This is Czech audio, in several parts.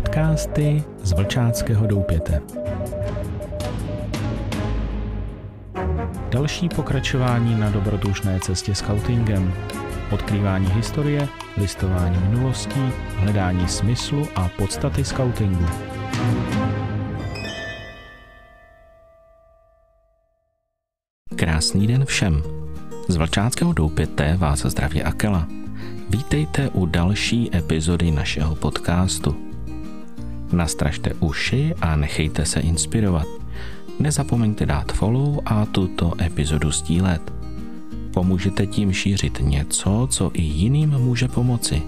podcasty z Vlčáckého doupěte. Další pokračování na dobrodružné cestě scoutingem. Odkrývání historie, listování minulostí, hledání smyslu a podstaty scoutingu. Krásný den všem. Z Vlčáckého doupěte vás zdraví Akela. Vítejte u další epizody našeho podcastu. Nastražte uši a nechejte se inspirovat. Nezapomeňte dát follow a tuto epizodu sdílet. Pomůžete tím šířit něco, co i jiným může pomoci.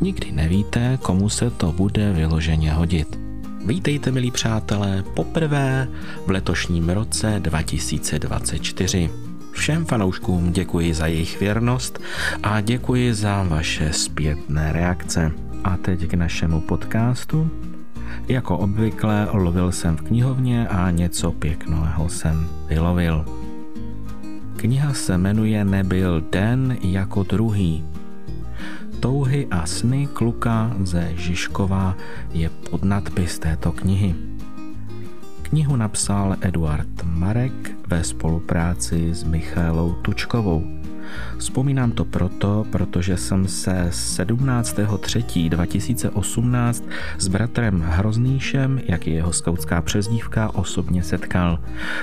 Nikdy nevíte, komu se to bude vyloženě hodit. Vítejte, milí přátelé, poprvé v letošním roce 2024. Všem fanouškům děkuji za jejich věrnost a děkuji za vaše zpětné reakce. A teď k našemu podcastu. Jako obvykle lovil jsem v knihovně a něco pěkného jsem vylovil. Kniha se jmenuje Nebyl den jako druhý. Touhy a sny kluka ze Žižkova je podnadpis této knihy. Knihu napsal Eduard Marek ve spolupráci s Michailou Tučkovou. Vzpomínám to proto, protože jsem se 17.3.2018 s bratrem Hroznýšem, jak je jeho skautská přezdívka, osobně setkal.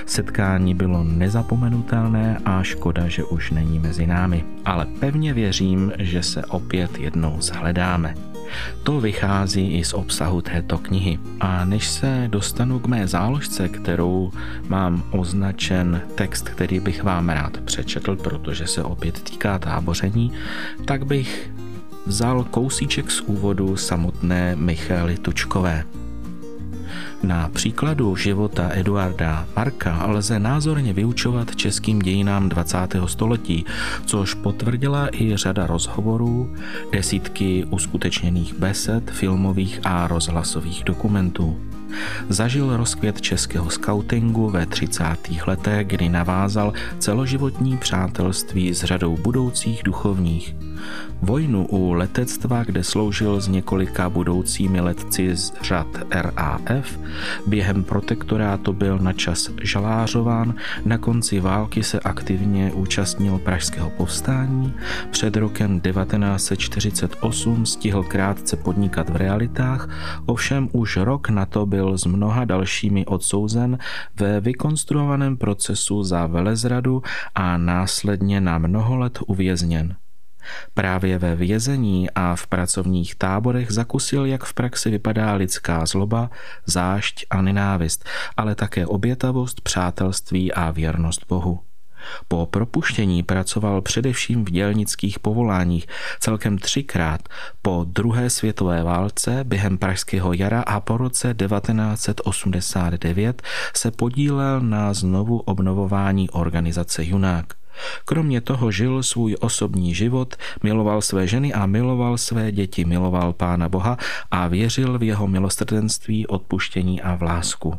Setkání bylo nezapomenutelné a škoda, že už není mezi námi. Ale pevně věřím, že se opět jednou zhledáme. To vychází i z obsahu této knihy. A než se dostanu k mé záložce, kterou mám označen text, který bych vám rád přečetl, protože se opět týká táboření, tak bych vzal kousíček z úvodu samotné Michaly Tučkové. Na příkladu života Eduarda Marka lze názorně vyučovat českým dějinám 20. století, což potvrdila i řada rozhovorů, desítky uskutečněných besed, filmových a rozhlasových dokumentů. Zažil rozkvět českého skautingu ve 30. letech, kdy navázal celoživotní přátelství s řadou budoucích duchovních. Vojnu u letectva, kde sloužil s několika budoucími letci z řad RAF, během protektorátu byl na čas žalářován, na konci války se aktivně účastnil pražského povstání, před rokem 1948 stihl krátce podnikat v realitách, ovšem už rok na to byl s mnoha dalšími odsouzen ve vykonstruovaném procesu za velezradu a následně na mnoho let uvězněn. Právě ve vězení a v pracovních táborech zakusil, jak v praxi vypadá lidská zloba, zášť a nenávist, ale také obětavost, přátelství a věrnost Bohu. Po propuštění pracoval především v dělnických povoláních celkem třikrát po druhé světové válce během Pražského jara a po roce 1989 se podílel na znovu obnovování organizace Junák. Kromě toho žil svůj osobní život, miloval své ženy a miloval své děti, miloval Pána Boha a věřil v jeho milostrdenství, odpuštění a v lásku.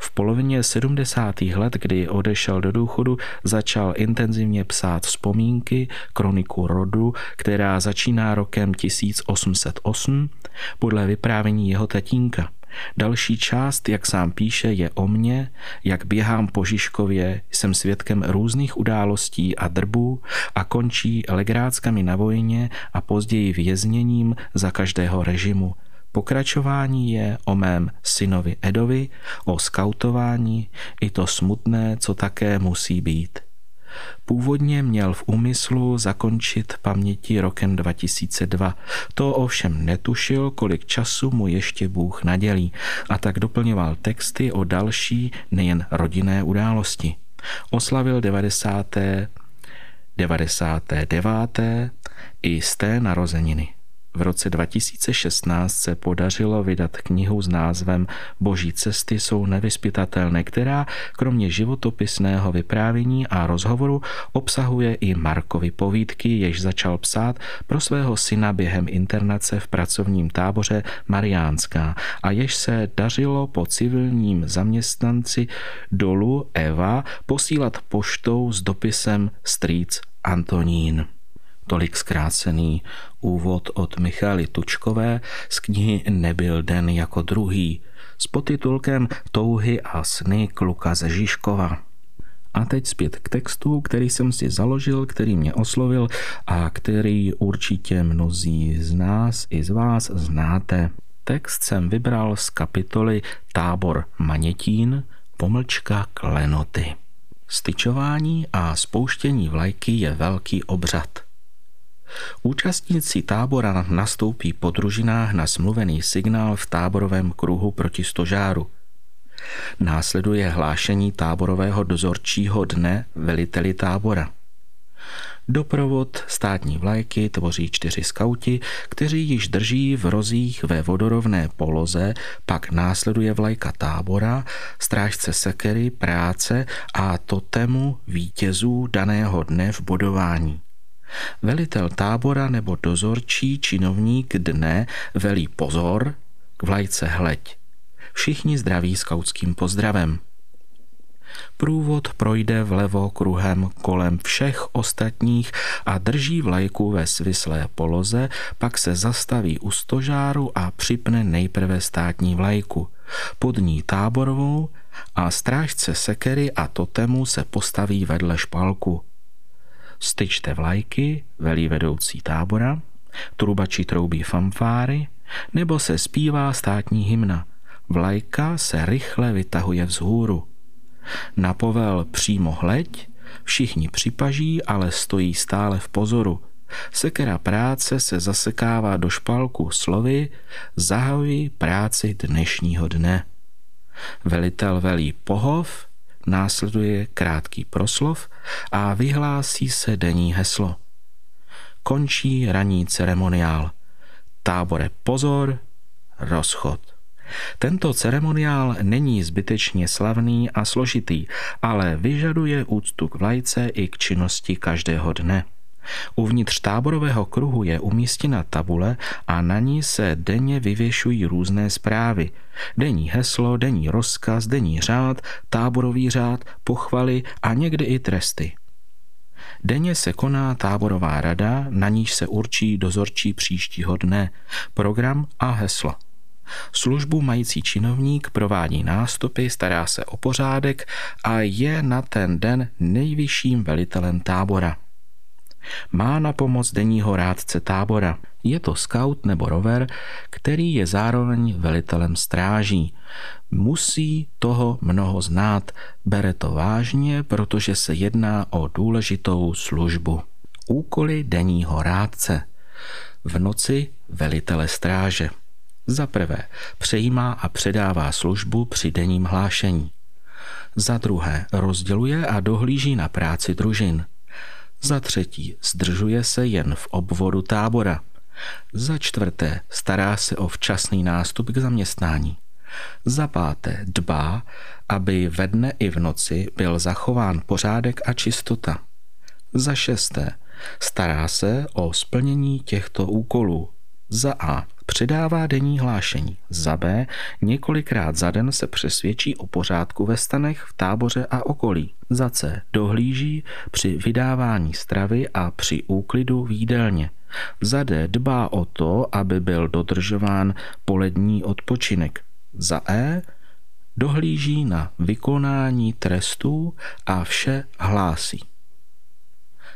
V polovině 70. let, kdy odešel do důchodu, začal intenzivně psát vzpomínky, kroniku rodu, která začíná rokem 1808 podle vyprávění jeho tatínka. Další část, jak sám píše, je o mně, jak běhám po Žižkově, jsem svědkem různých událostí a drbů a končí legráckami na vojně a později vězněním za každého režimu. Pokračování je o mém synovi Edovi, o skautování, i to smutné, co také musí být. Původně měl v úmyslu zakončit paměti rokem 2002. To ovšem netušil, kolik času mu ještě Bůh nadělí a tak doplňoval texty o další, nejen rodinné události. Oslavil 90. 99. i z té narozeniny. V roce 2016 se podařilo vydat knihu s názvem Boží cesty jsou nevyspytatelné, která kromě životopisného vyprávění a rozhovoru obsahuje i Markovy povídky, jež začal psát pro svého syna během internace v pracovním táboře Mariánská a jež se dařilo po civilním zaměstnanci dolu Eva posílat poštou s dopisem Strýc Antonín. Tolik zkrácený úvod od Michaly Tučkové z knihy Nebyl den jako druhý s podtitulkem Touhy a sny kluka ze Žižkova. A teď zpět k textu, který jsem si založil, který mě oslovil a který určitě mnozí z nás i z vás znáte. Text jsem vybral z kapitoly Tábor Manětín, pomlčka klenoty. Styčování a spouštění vlajky je velký obřad. Účastníci tábora nastoupí po družinách na smluvený signál v táborovém kruhu proti stožáru. Následuje hlášení táborového dozorčího dne veliteli tábora. Doprovod státní vlajky tvoří čtyři skauti, kteří již drží v rozích ve vodorovné poloze, pak následuje vlajka tábora, strážce sekery, práce a totemu vítězů daného dne v bodování. Velitel tábora nebo dozorčí činovník dne velí pozor, k vlajce hleď. Všichni zdraví skautským pozdravem. Průvod projde vlevo kruhem kolem všech ostatních a drží vlajku ve svislé poloze, pak se zastaví u stožáru a připne nejprve státní vlajku. Pod ní táborovou a strážce sekery a totemu se postaví vedle špalku. Styčte vlajky, velí vedoucí tábora, trubači troubí fanfáry, nebo se zpívá státní hymna. Vlajka se rychle vytahuje vzhůru. Na povel přímo hleď, všichni připaží, ale stojí stále v pozoru. Sekera práce se zasekává do špalku slovy zahajuji práci dnešního dne. Velitel velí pohov, následuje krátký proslov a vyhlásí se denní heslo. Končí ranní ceremoniál. Tábore pozor, rozchod. Tento ceremoniál není zbytečně slavný a složitý, ale vyžaduje úctu k vlajce i k činnosti každého dne. Uvnitř táborového kruhu je umístěna tabule a na ní se denně vyvěšují různé zprávy. Denní heslo, denní rozkaz, denní řád, táborový řád, pochvaly a někdy i tresty. Denně se koná táborová rada, na níž se určí dozorčí příštího dne, program a heslo. Službu mající činovník provádí nástupy, stará se o pořádek a je na ten den nejvyšším velitelem tábora. Má na pomoc denního rádce tábora. Je to scout nebo rover, který je zároveň velitelem stráží. Musí toho mnoho znát, bere to vážně, protože se jedná o důležitou službu. Úkoly denního rádce. V noci velitele stráže. Za prvé, přejímá a předává službu při denním hlášení. Za druhé, rozděluje a dohlíží na práci družin. Za třetí, zdržuje se jen v obvodu tábora. Za čtvrté, stará se o včasný nástup k zaměstnání. Za páté, dbá, aby ve dne i v noci byl zachován pořádek a čistota. Za šesté, stará se o splnění těchto úkolů. Za A předává denní hlášení. Za B několikrát za den se přesvědčí o pořádku ve stanech, v táboře a okolí. Za C dohlíží při vydávání stravy a při úklidu v jídelně. Za D dbá o to, aby byl dodržován polední odpočinek. Za E dohlíží na vykonání trestů a vše hlásí.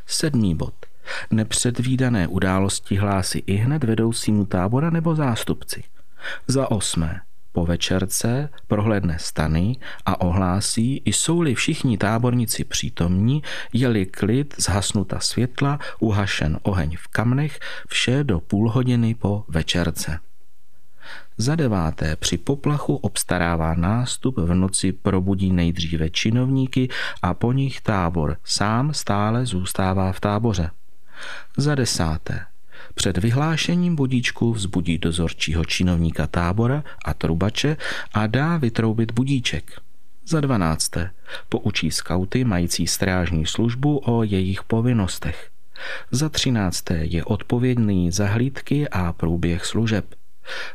Sedmý bod. Nepředvídané události hlásí i hned vedoucímu tábora nebo zástupci. Za osmé. Po večerce prohlédne stany a ohlásí, jsou-li všichni táborníci přítomní, je-li klid, zhasnuta světla, uhašen oheň v kamnech, vše do půl hodiny po večerce. Za deváté při poplachu obstarává nástup v noci probudí nejdříve činovníky a po nich tábor. Sám stále zůstává v táboře. Za desáté. Před vyhlášením budíčku vzbudí dozorčího činovníka tábora a trubače a dá vytroubit budíček. Za dvanácté. Poučí skauty mající strážní službu o jejich povinnostech. Za třinácté je odpovědný za hlídky a průběh služeb.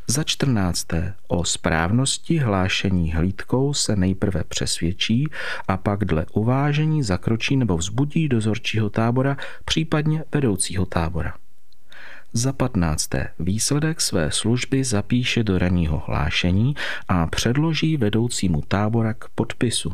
Za čtrnácté, o správnosti hlášení hlídkou se nejprve přesvědčí a pak dle uvážení zakročí nebo vzbudí dozorčího tábora, případně vedoucího tábora. Za patnácté výsledek své služby zapíše do ranního hlášení a předloží vedoucímu tábora k podpisu.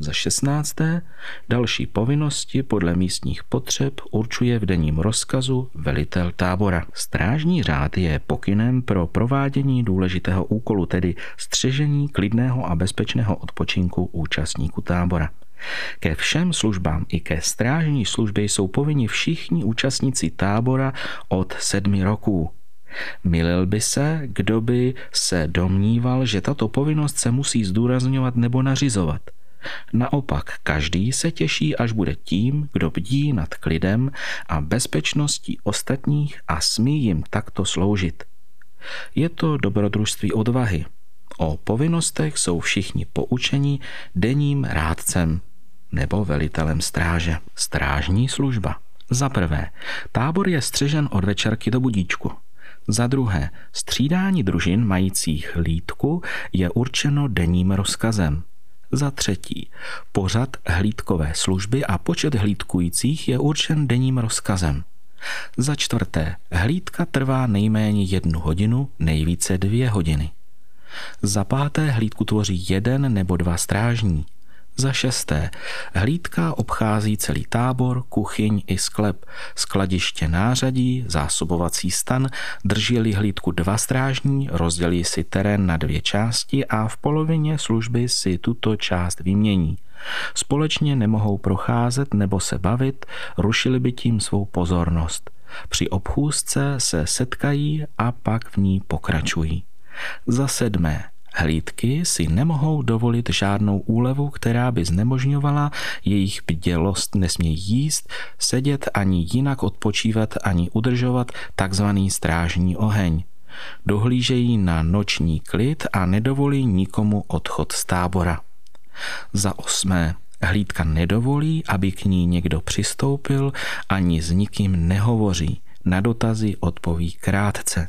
Za šestnácté další povinnosti podle místních potřeb určuje v denním rozkazu velitel tábora. Strážní řád je pokynem pro provádění důležitého úkolu, tedy střežení klidného a bezpečného odpočinku účastníků tábora. Ke všem službám i ke strážní službě jsou povinni všichni účastníci tábora od sedmi roků. Milil by se, kdo by se domníval, že tato povinnost se musí zdůrazňovat nebo nařizovat. Naopak, každý se těší, až bude tím, kdo bdí nad klidem a bezpečností ostatních a smí jim takto sloužit. Je to dobrodružství odvahy. O povinnostech jsou všichni poučeni denním rádcem nebo velitelem stráže. Strážní služba. Za prvé, tábor je střežen od večerky do budíčku. Za druhé, střídání družin majících hlídku je určeno denním rozkazem. Za třetí, pořad hlídkové služby a počet hlídkujících je určen denním rozkazem. Za čtvrté, hlídka trvá nejméně jednu hodinu, nejvíce dvě hodiny. Za páté hlídku tvoří jeden nebo dva strážní. Za šesté, hlídka obchází celý tábor, kuchyň i sklep, skladiště nářadí, zásobovací stan, drží hlídku dva strážní, rozdělí si terén na dvě části a v polovině služby si tuto část vymění. Společně nemohou procházet nebo se bavit, rušili by tím svou pozornost. Při obchůzce se setkají a pak v ní pokračují. Za sedmé, Hlídky si nemohou dovolit žádnou úlevu, která by znemožňovala jejich bdělost, nesmějí jíst, sedět ani jinak odpočívat, ani udržovat takzvaný strážní oheň. Dohlížejí na noční klid a nedovolí nikomu odchod z tábora. Za osmé, hlídka nedovolí, aby k ní někdo přistoupil, ani s nikým nehovoří. Na dotazy odpoví krátce.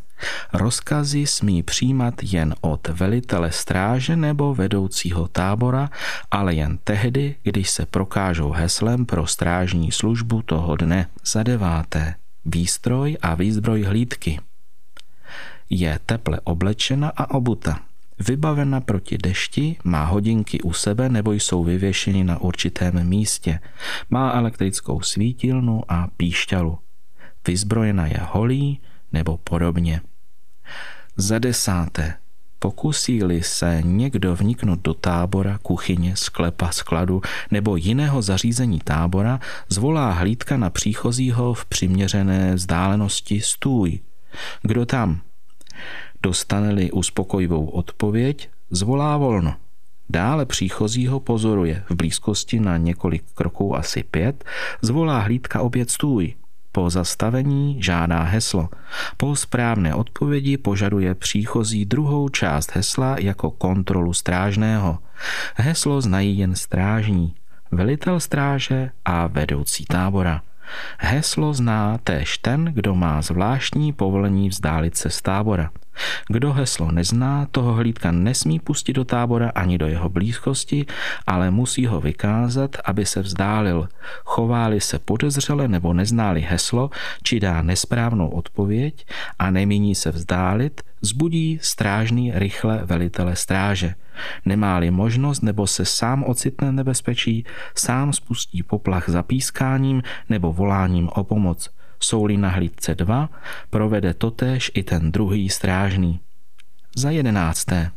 Rozkazy smí přijímat jen od velitele stráže nebo vedoucího tábora, ale jen tehdy, když se prokážou heslem pro strážní službu toho dne. Za deváté. Výstroj a výzbroj hlídky. Je teple oblečena a obuta. Vybavena proti dešti, má hodinky u sebe nebo jsou vyvěšeny na určitém místě. Má elektrickou svítilnu a píšťalu. Vyzbrojena je holí nebo podobně. Za desáté, pokusí-li se někdo vniknout do tábora, kuchyně, sklepa, skladu nebo jiného zařízení tábora, zvolá hlídka na příchozího v přiměřené vzdálenosti stůj. Kdo tam? Dostane-li uspokojivou odpověď, zvolá volno. Dále příchozího pozoruje v blízkosti na několik kroků asi pět, zvolá hlídka opět stůj. Po zastavení žádá heslo. Po správné odpovědi požaduje příchozí druhou část hesla jako kontrolu strážného. Heslo znají jen strážní, velitel stráže a vedoucí tábora. Heslo zná též ten, kdo má zvláštní povolení vzdálit se z tábora. Kdo heslo nezná, toho hlídka nesmí pustit do tábora ani do jeho blízkosti, ale musí ho vykázat, aby se vzdálil. Chováli se podezřele nebo neználi heslo, či dá nesprávnou odpověď a nemíní se vzdálit, zbudí strážný rychle velitele stráže. Nemá-li možnost nebo se sám ocitne nebezpečí, sám spustí poplach zapískáním nebo voláním o pomoc. Jsou-li na hlídce dva, provede totéž i ten druhý strážný. Za jedenácté.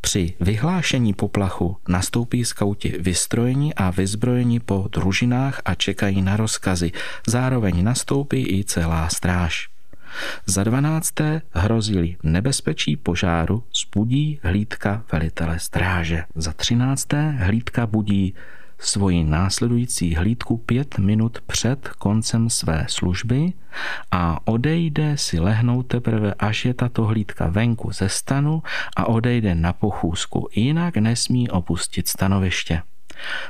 Při vyhlášení poplachu nastoupí skauti vystrojení a vyzbrojení po družinách a čekají na rozkazy. Zároveň nastoupí i celá stráž. Za dvanácté hrozili nebezpečí požáru, zbudí hlídka velitele stráže. Za třinácté hlídka budí svoji následující hlídku pět minut před koncem své služby a odejde si lehnout teprve, až je tato hlídka venku ze stanu a odejde na pochůzku, jinak nesmí opustit stanoviště.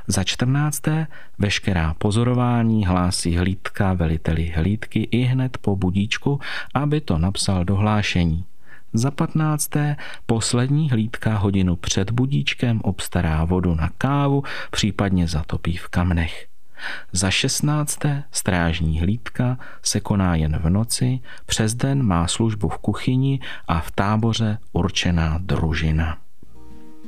Za čtrnácté, veškerá pozorování hlásí hlídka veliteli hlídky i hned po budíčku, aby to napsal do hlášení. Za patnácté, poslední hlídka hodinu před budíčkem obstará vodu na kávu, případně zatopí v kamnech. Za šestnácté strážní hlídka se koná jen v noci, přes den má službu v kuchyni a v táboře určená družina.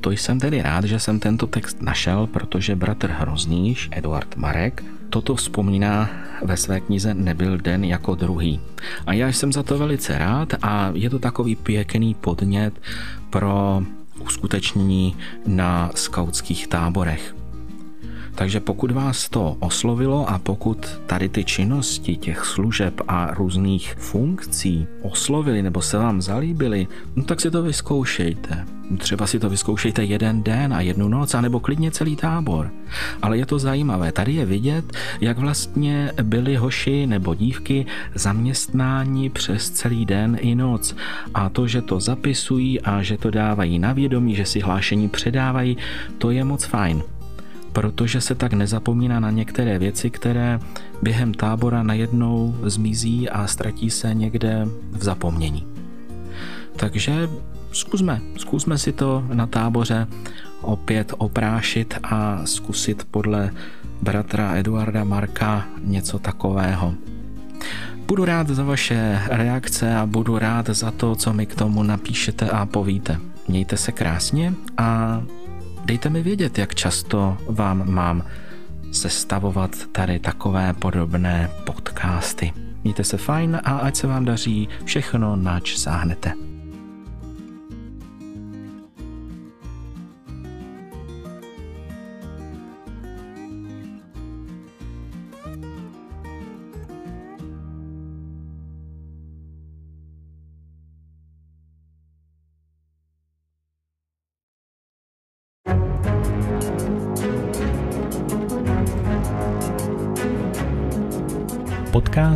To jsem tedy rád, že jsem tento text našel, protože bratr Hrozníš, Eduard Marek, toto vzpomíná ve své knize Nebyl den jako druhý. A já jsem za to velice rád a je to takový pěkný podnět pro uskutečnění na skautských táborech. Takže pokud vás to oslovilo a pokud tady ty činnosti těch služeb a různých funkcí oslovili nebo se vám zalíbily, no tak si to vyzkoušejte. Třeba si to vyzkoušejte jeden den a jednu noc, anebo klidně celý tábor. Ale je to zajímavé. Tady je vidět, jak vlastně byli hoši nebo dívky zaměstnáni přes celý den i noc. A to, že to zapisují a že to dávají na vědomí, že si hlášení předávají, to je moc fajn protože se tak nezapomíná na některé věci, které během tábora najednou zmizí a ztratí se někde v zapomnění. Takže zkusme, zkusme si to na táboře opět oprášit a zkusit podle bratra Eduarda Marka něco takového. Budu rád za vaše reakce a budu rád za to, co mi k tomu napíšete a povíte. Mějte se krásně a Dejte mi vědět, jak často vám mám sestavovat tady takové podobné podcasty. Mějte se fajn a ať se vám daří všechno, nač sáhnete.